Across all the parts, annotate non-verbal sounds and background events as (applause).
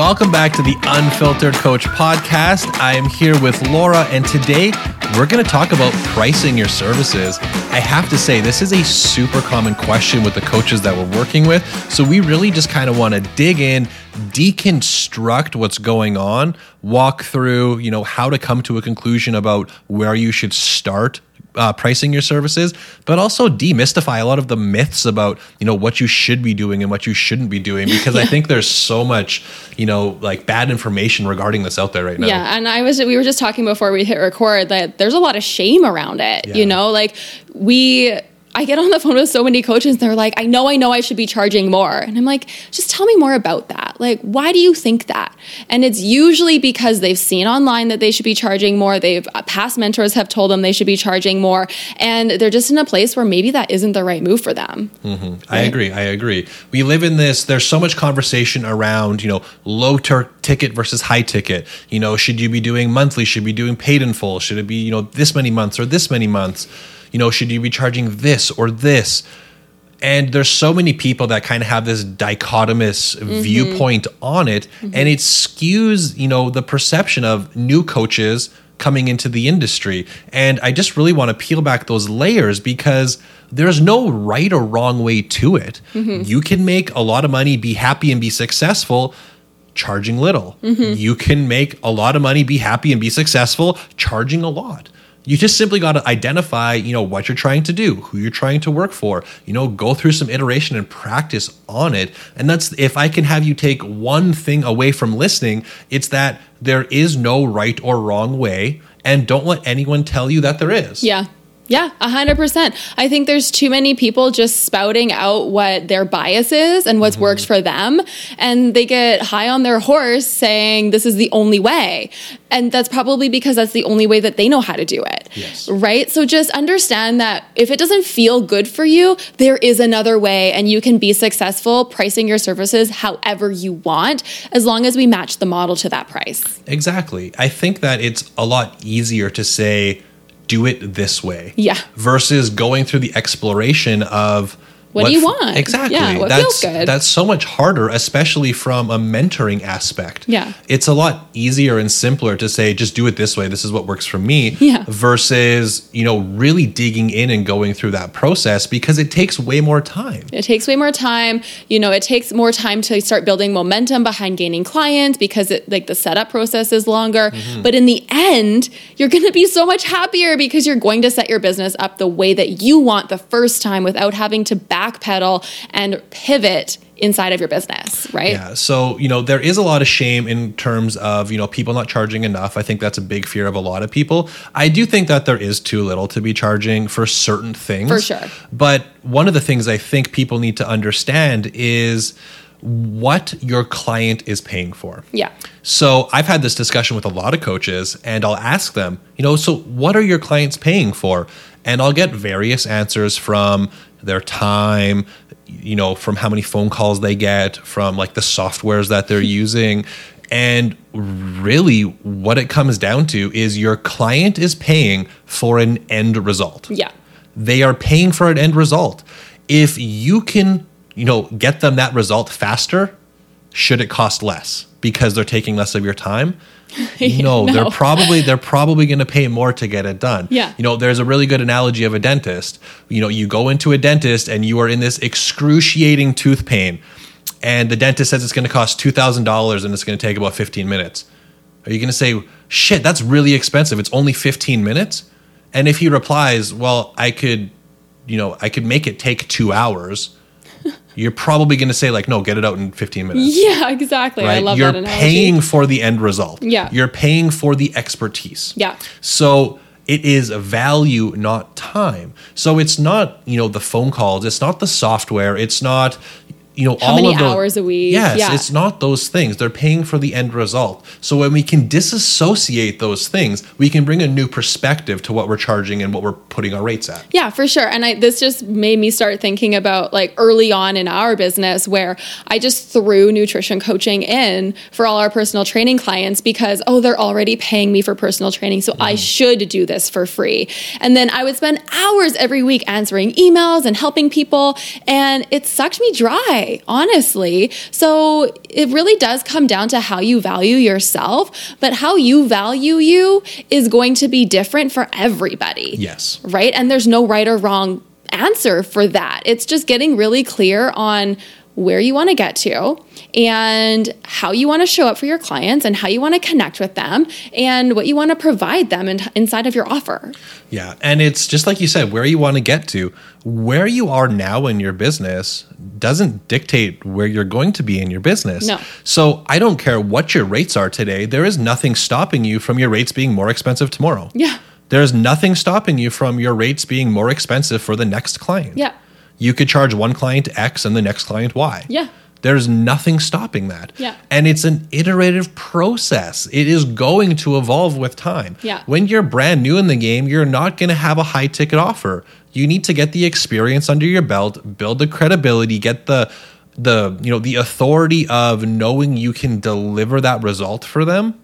Welcome back to the Unfiltered Coach podcast. I am here with Laura, and today we're going to talk about pricing your services. I have to say, this is a super common question with the coaches that we're working with. So, we really just kind of want to dig in, deconstruct what's going on, walk through, you know, how to come to a conclusion about where you should start uh, pricing your services, but also demystify a lot of the myths about you know what you should be doing and what you shouldn't be doing (laughs) because yeah. I think there's so much you know like bad information regarding this out there right now. Yeah, and I was we were just talking before we hit record that there's a lot of shame around it. Yeah. You know, like we I get on the phone with so many coaches, they're like, I know, I know I should be charging more. And I'm like, just tell me more about that. Like, why do you think that? And it's usually because they've seen online that they should be charging more. They've uh, past mentors have told them they should be charging more. And they're just in a place where maybe that isn't the right move for them. Mm-hmm. Right? I agree. I agree. We live in this, there's so much conversation around, you know, low ter- ticket versus high ticket. You know, should you be doing monthly? Should be doing paid in full? Should it be, you know, this many months or this many months? You know, should you be charging this or this? And there's so many people that kind of have this dichotomous mm-hmm. viewpoint on it, mm-hmm. and it skews, you know, the perception of new coaches coming into the industry. And I just really want to peel back those layers because there's no right or wrong way to it. Mm-hmm. You can make a lot of money, be happy, and be successful charging little. Mm-hmm. You can make a lot of money, be happy, and be successful charging a lot you just simply got to identify you know what you're trying to do who you're trying to work for you know go through some iteration and practice on it. And that's if i can have you take one thing away from listening it's that there is no right or wrong way and don't let anyone tell you that there is. Yeah yeah, 100%. I think there's too many people just spouting out what their bias is and what's mm-hmm. worked for them. And they get high on their horse saying this is the only way. And that's probably because that's the only way that they know how to do it. Yes. Right? So just understand that if it doesn't feel good for you, there is another way and you can be successful pricing your services however you want as long as we match the model to that price. Exactly. I think that it's a lot easier to say, do it this way. Yeah. Versus going through the exploration of what, what do you want? Exactly. Yeah, what that's, feels good. That's so much harder, especially from a mentoring aspect. Yeah. It's a lot easier and simpler to say, just do it this way. This is what works for me. Yeah. Versus, you know, really digging in and going through that process because it takes way more time. It takes way more time. You know, it takes more time to start building momentum behind gaining clients because it like the setup process is longer. Mm-hmm. But in the end, you're going to be so much happier because you're going to set your business up the way that you want the first time without having to back backpedal and pivot inside of your business, right? Yeah. So, you know, there is a lot of shame in terms of, you know, people not charging enough. I think that's a big fear of a lot of people. I do think that there is too little to be charging for certain things. For sure. But one of the things I think people need to understand is what your client is paying for. Yeah. So I've had this discussion with a lot of coaches and I'll ask them, you know, so what are your clients paying for? And I'll get various answers from their time, you know, from how many phone calls they get, from like the softwares that they're (laughs) using. And really, what it comes down to is your client is paying for an end result. Yeah. They are paying for an end result. If you can, you know, get them that result faster, should it cost less because they're taking less of your time? No, (laughs) no, they're probably they're probably going to pay more to get it done. Yeah. You know, there's a really good analogy of a dentist. You know, you go into a dentist and you are in this excruciating tooth pain, and the dentist says it's going to cost two thousand dollars and it's going to take about fifteen minutes. Are you going to say, "Shit, that's really expensive. It's only fifteen minutes"? And if he replies, "Well, I could, you know, I could make it take two hours." You're probably going to say like, no, get it out in 15 minutes. Yeah, exactly. Right? I love you're that You're paying for the end result. Yeah. You're paying for the expertise. Yeah. So it is value, not time. So it's not, you know, the phone calls. It's not the software. It's not, you know, How all many of the, hours a week. Yes, yeah. it's not those things. They're paying for the end result. So when we can disassociate those things, we can bring a new perspective to what we're charging and what we're putting our rates at. Yeah, for sure. And I, this just made me start thinking about like early on in our business where I just threw nutrition coaching in for all our personal training clients because oh, they're already paying me for personal training, so mm. I should do this for free. And then I would spend hours every week answering emails and helping people, and it sucked me dry way, honestly. So it really does come down to how you value yourself, but how you value you is going to be different for everybody. Yes. Right? And there's no right or wrong answer for that. It's just getting really clear on where you want to get to and how you want to show up for your clients and how you want to connect with them and what you want to provide them in, inside of your offer. Yeah. And it's just like you said, where you want to get to, where you are now in your business doesn't dictate where you're going to be in your business. No. So I don't care what your rates are today, there is nothing stopping you from your rates being more expensive tomorrow. Yeah. There's nothing stopping you from your rates being more expensive for the next client. Yeah. You could charge one client X and the next client Y. Yeah. There's nothing stopping that. Yeah. And it's an iterative process. It is going to evolve with time. Yeah. When you're brand new in the game, you're not going to have a high ticket offer. You need to get the experience under your belt, build the credibility, get the the you know the authority of knowing you can deliver that result for them.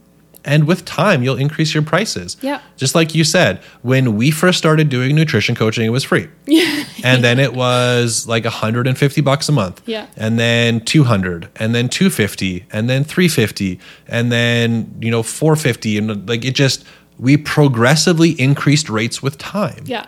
And with time, you'll increase your prices. Yeah. Just like you said, when we first started doing nutrition coaching, it was free. (laughs) Yeah. and then it was like 150 bucks a month. Yeah. And then 200 and then 250 and then 350 and then, you know, 450 and like it just we progressively increased rates with time. Yeah.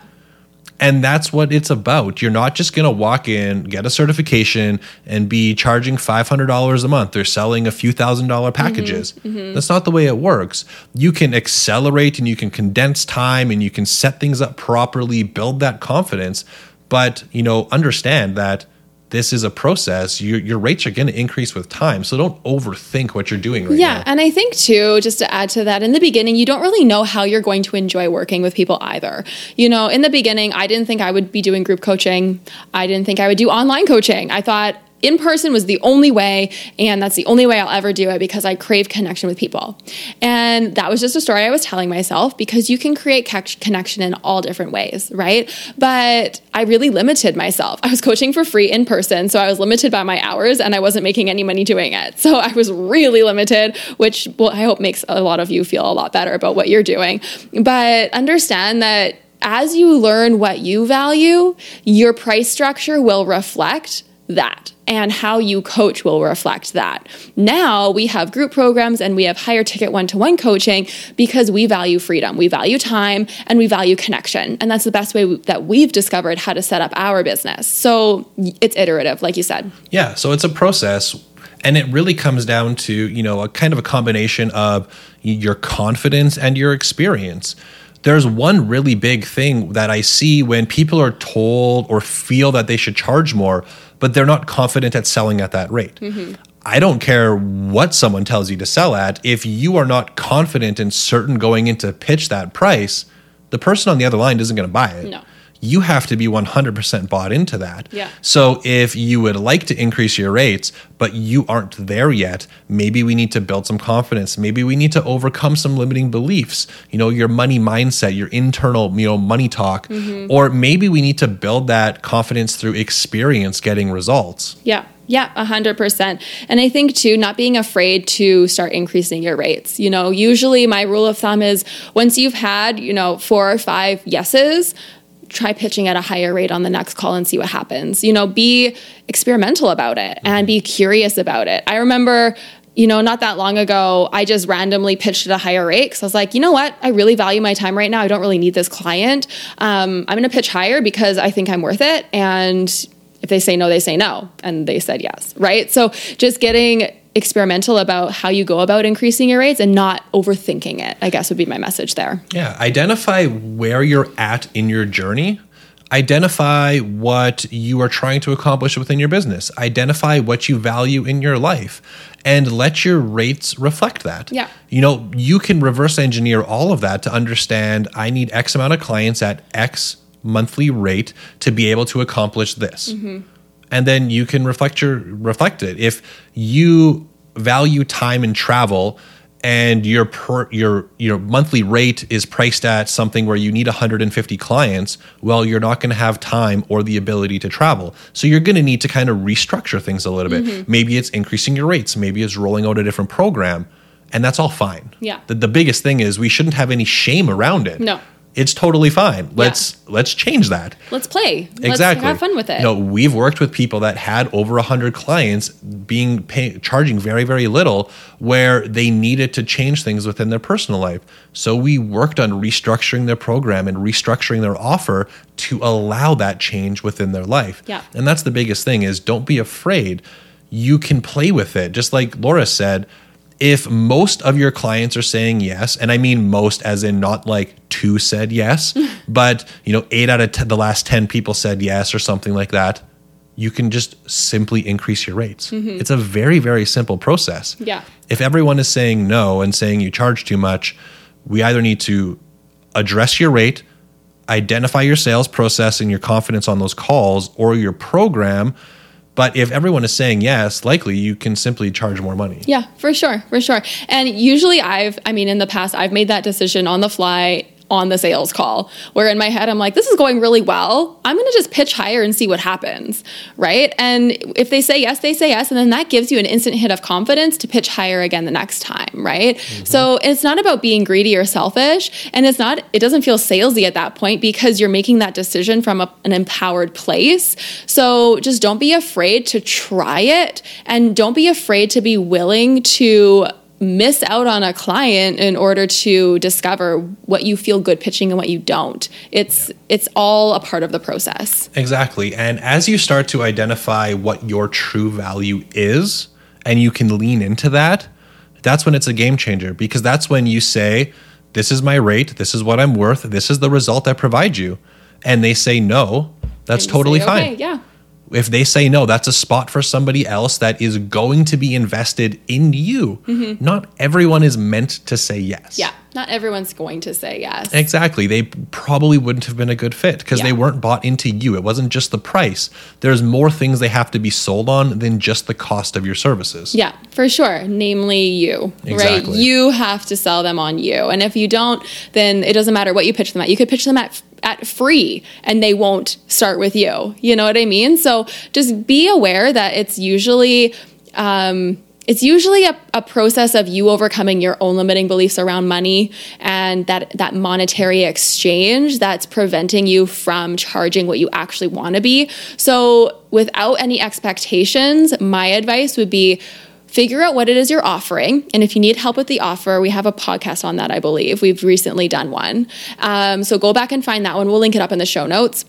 And that's what it's about. You're not just going to walk in, get a certification, and be charging $500 a month or selling a few thousand dollar mm-hmm. packages. Mm-hmm. That's not the way it works. You can accelerate and you can condense time and you can set things up properly, build that confidence. But, you know, understand that this is a process. Your, your rates are going to increase with time. So don't overthink what you're doing right Yeah, now. Yeah. And I think too, just to add to that, in the beginning, you don't really know how you're going to enjoy working with people either. You know, in the beginning, I didn't think I would be doing group coaching. I didn't think I would do online coaching. I thought in person was the only way, and that's the only way I'll ever do it because I crave connection with people. And that was just a story I was telling myself because you can create connection in all different ways, right? But I really limited myself. I was coaching for free in person, so I was limited by my hours and I wasn't making any money doing it. So I was really limited, which well, I hope makes a lot of you feel a lot better about what you're doing. But understand that as you learn what you value, your price structure will reflect that and how you coach will reflect that. Now we have group programs and we have higher ticket one to one coaching because we value freedom, we value time, and we value connection. And that's the best way that we've discovered how to set up our business. So it's iterative, like you said. Yeah, so it's a process and it really comes down to, you know, a kind of a combination of your confidence and your experience. There's one really big thing that I see when people are told or feel that they should charge more, but they're not confident at selling at that rate. Mm-hmm. I don't care what someone tells you to sell at. If you are not confident and certain going into pitch that price, the person on the other line isn't going to buy it No. You have to be 100% bought into that. Yeah. So if you would like to increase your rates, but you aren't there yet, maybe we need to build some confidence. Maybe we need to overcome some limiting beliefs, you know, your money mindset, your internal, you know, money talk. Mm-hmm. Or maybe we need to build that confidence through experience getting results. Yeah. Yeah, a hundred percent. And I think too, not being afraid to start increasing your rates. You know, usually my rule of thumb is once you've had, you know, four or five yeses, try pitching at a higher rate on the next call and see what happens. You know, be experimental about it and be curious about it. I remember you know, not that long ago, I just randomly pitched at a higher rate because I was like, you know what? I really value my time right now. I don't really need this client. Um, I'm going to pitch higher because I think I'm worth it. And if they say no, they say no. And they said yes, right? So just getting experimental about how you go about increasing your rates and not overthinking it, I guess would be my message there. Yeah, identify where you're at in your journey. Identify what you are trying to accomplish within your business. Identify what you value in your life and let your rates reflect that. Yeah. You know, you can reverse engineer all of that to understand I need X amount of clients at X monthly rate to be able to accomplish this. Mm-hmm. And then you can reflect your reflect it. If you value time and travel and your per your your monthly rate is priced at something where you need 150 clients well you're not going to have time or the ability to travel so you're going to need to kind of restructure things a little bit mm-hmm. maybe it's increasing your rates maybe it's rolling out a different program and that's all fine Yeah. the, the biggest thing is we shouldn't have any shame around it No. It's totally fine. Let's let's change that. Let's play. Exactly. Let's have fun with it. You know, we've worked with people that had over a hundred clients being pay, charging very very little, where they needed to change things within their personal life. So we worked on restructuring their program and restructuring their offer to allow that change within their life. Yeah. And that's the biggest thing is don't be afraid. You can play with it. Just like Laura said, if most of your clients are saying yes, and I mean most as in not like two said yes, (laughs) but you know, eight out of 10, the last 10 people said yes or something like that, you can just simply increase your rates. Mm-hmm. It's a very, very simple process. Yeah. If everyone is saying no and saying you charge too much, we either need to address your rate, identify your sales process and your confidence on those calls or your program. But if everyone is saying yes, likely you can simply charge more money. Yeah, for sure, for sure. And usually I've, I mean, in the past, I've made that decision on the fly on the sales call, where in my head I'm like, this is going really well. I'm going to just pitch higher and see what happens. Right. And if they say yes, they say yes. And then that gives you an instant hit of confidence to pitch higher again the next time. Right. Mm-hmm. So it's not about being greedy or selfish. And it's not, it doesn't feel salesy at that point because you're making that decision from a, an empowered place. So just don't be afraid to try it and don't be afraid to be willing to miss out on a client in order to discover what you feel good pitching and what you don't. It's it's all a part of the process. Exactly. And as you start to identify what your true value is and you can lean into that, that's when it's a game changer because that's when you say, This is my rate, this is what I'm worth, this is the result I provide you. And they say no, that's totally say, fine. Okay, yeah. If they say no, that's a spot for somebody else that is going to be invested in you. Not everyone is meant to say yes. Mm-hmm. Yeah. Not everyone's going to say yes. Exactly. They probably wouldn't have been a good fit because they weren't bought into you. It wasn't just the price. There's more things they have to be sold on than just the cost of your services. Yeah, for sure. Namely, you, right? You have to sell them on you. And if you don't, then it doesn't matter what you pitch them at. You could pitch them at at free and they won't start with you. You know what I mean? So just be aware that it's usually um, it's usually a, a process of you overcoming your own limiting beliefs around money and that that monetary exchange that's preventing you from charging what you actually want to be. So without any expectations, my advice would be figure out what it is you're offering. And if you need help with the offer, we have a podcast on that, I believe. We've recently done one. Um, so go back and find that one. We'll link it up in the show notes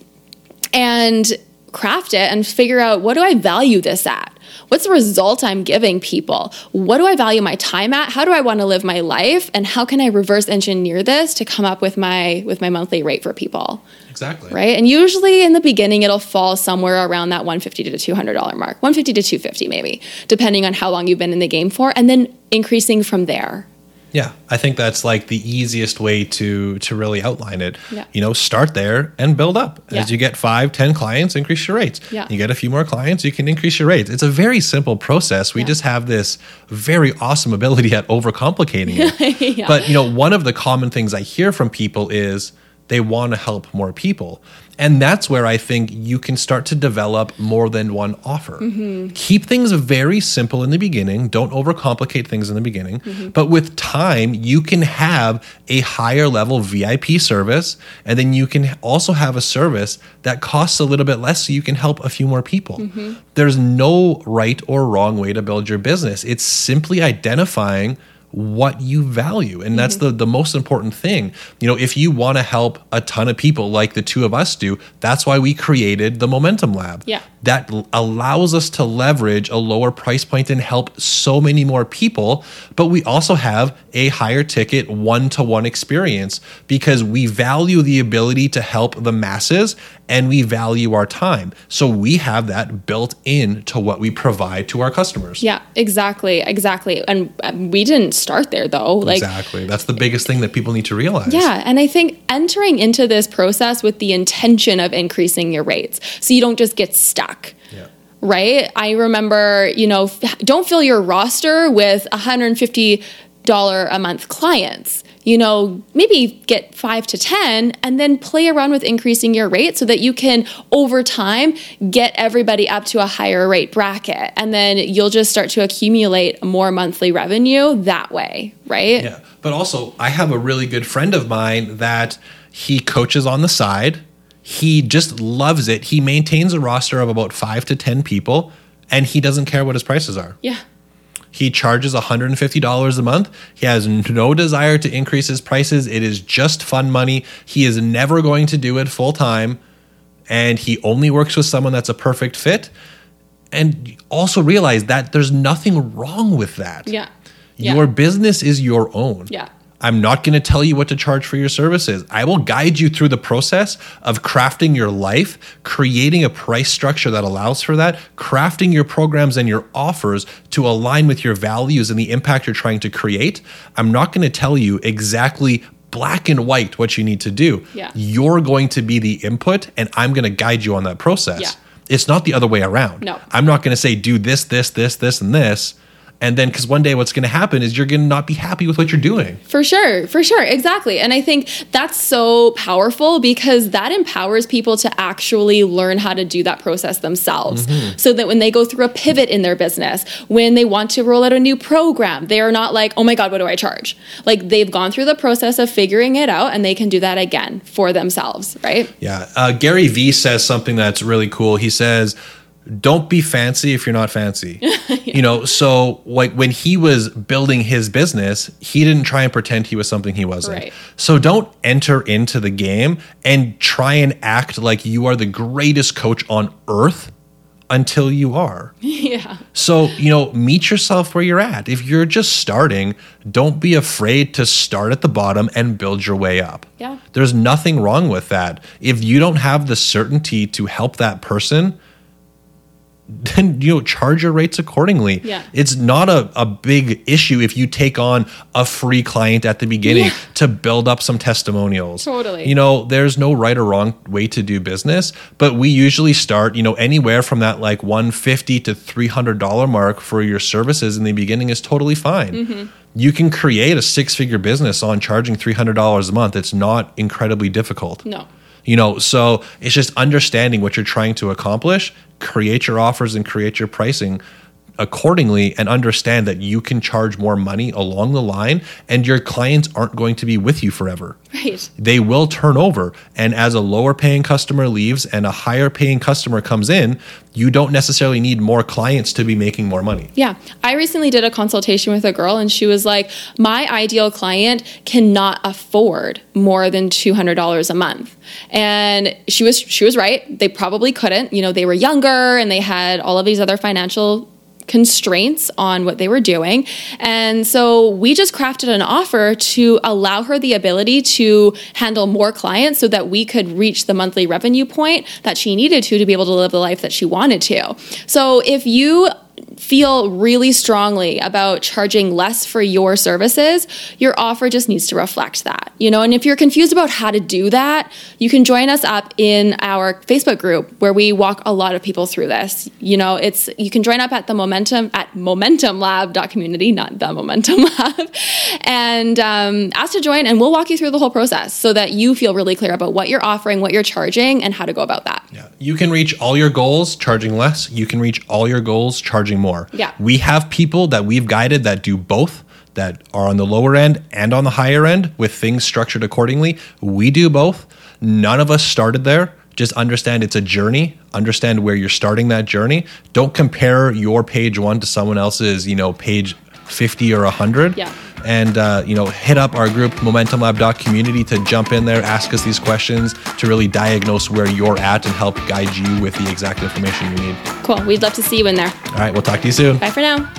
and craft it and figure out what do I value this at? What's the result I'm giving people? What do I value my time at? How do I want to live my life? And how can I reverse engineer this to come up with my with my monthly rate for people? Exactly. Right? And usually in the beginning it'll fall somewhere around that 150 to 200 dollar mark. 150 to 250 maybe, depending on how long you've been in the game for and then increasing from there. Yeah, I think that's like the easiest way to to really outline it. Yeah. You know, start there and build up. Yeah. As you get five, ten clients, increase your rates. Yeah. You get a few more clients, you can increase your rates. It's a very simple process. We Yeah. just have this very awesome ability at overcomplicating it. (laughs) Yeah. But you know, one of the common things I hear from people is they want to help more people. And that's where I think you can start to develop more than one offer. Mm-hmm. Keep things very simple in the beginning. Don't overcomplicate things in the beginning. Mm-hmm. But with time, you can have a higher level VIP service. And then you can also have a service that costs a little bit less so you can help a few more people. Mm-hmm. There's no right or wrong way to build your business. It's simply identifying what you value and that's Mm-hmm. the the most important thing you know if you want to help a ton of people like the two of us do that's why we created the momentum lab Yeah. that allows us to leverage a lower price point and help so many more people but we also have a higher ticket one-to-one experience because we value the ability to help the masses and we value our time so we have that built in to what we provide to our customers Yeah, exactly, exactly. And we didn't start there though. Like exactly. That's the biggest thing that people need to realize. Yeah, and I think entering into this process with the intention of increasing your rates so you don't just get stuck. Yeah. Right? I remember, you know, don't fill your roster with $150 a month clients. You know, maybe get 5 to 10 and then play around with increasing your rate so that you can over time get everybody up to a higher rate bracket and then you'll just start to accumulate more monthly revenue that way, right? Yeah. But also, I have a really good friend of mine that, He coaches on the side. He just loves it. He maintains a roster of about five to 10 people, and he doesn't care what his prices are. Yeah. He charges $150 a month. He has no desire to increase his prices. It is just fun money. He is never going to do it full time. And he only works with someone that's a perfect fit. And also realize that there's nothing wrong with that. Yeah. Your Yeah. business is your own. Yeah. I'm not going to tell you what to charge for your services. I will guide you through the process of crafting your life, creating a price structure that allows for that, crafting your programs and your offers to align with your values and the impact you're trying to create. I'm not going to tell you exactly black and white what you need to do. Yeah. You're going to be the input and I'm going to guide you on that process. Yeah. It's not the other way around. No. I'm not going to say do this, this, this, this, and this. And then, because one day what's going to happen is you're going to not be happy with what you're doing. For sure, for sure, exactly. And I think that's so powerful because that empowers people to actually learn how to do that process themselves. So that when they go through a pivot in their business, when they want to roll out a new program, they are not like, oh my God, what do I charge? Like they've gone through the process of figuring it out and they can do that again for themselves, right? Yeah. Uh, Gary Vee says something that's really cool. He says, don't be fancy if you're not fancy. (laughs) You know, so like when he was building his business, he didn't try and pretend he was something he wasn't. Right. So don't enter into the game and try and act like you are the greatest coach on earth until you are. (laughs) yeah. So, you know, meet yourself where you're at. If you're just starting, don't be afraid to start at the bottom and build your way up. Yeah. There's nothing wrong with that. If you don't have the certainty to help that person, then you know charge your rates accordingly. Yeah. It's not a, a big issue if you take on a free client at the beginning Yeah. to build up some testimonials. Totally. You know, there's no right or wrong way to do business, but we usually start, you know, anywhere from that like 150 to $300 mark for your services in the beginning is totally fine. Mm-hmm. You can create a six-figure business on charging $300 a month. It's not incredibly difficult. No. You know, so it's just understanding what you're trying to accomplish, create your offers and create your pricing accordingly and understand that you can charge more money along the line and your clients aren't going to be with you forever. Right. They will turn over and as a lower paying customer leaves and a higher paying customer comes in, you don't necessarily need more clients to be making more money. Yeah. I recently did a consultation with a girl and she was like, My ideal client cannot afford more than $200 a month. And she was she was right. They probably couldn't. You know, they were younger and they had all of these other financial constraints on what they were doing. And so we just crafted an offer to allow her the ability to handle more clients so that we could reach the monthly revenue point that she needed to to be able to live the life that she wanted to. So if you feel really strongly about charging less for your services, your offer just needs to reflect that. You know, and if you're confused about how to do that, you can join us up in our Facebook group where we walk a lot of people through this. You know, it's you can join up at the momentum at momentumlab.community, not the momentum lab, and um, ask to join and we'll walk you through the whole process so that you feel really clear about what you're offering, what you're charging, and how to go about that. Yeah. You can reach all your goals charging less. You can reach all your goals charging more. Yeah. We have people that we've guided that do both, that are on the lower end and on the higher end with things structured accordingly. We do both. None of us started there. Just understand it's a journey. Understand where you're starting that journey. Don't compare your page one to someone else's, you know, page 50 or 100 Yeah. and uh, you know hit up our group momentumlab.community to jump in there ask us these questions to really diagnose where you're at and help guide you with the exact information you need Cool. We'd love to see you in there. all right we'll talk to you soon Bye for now.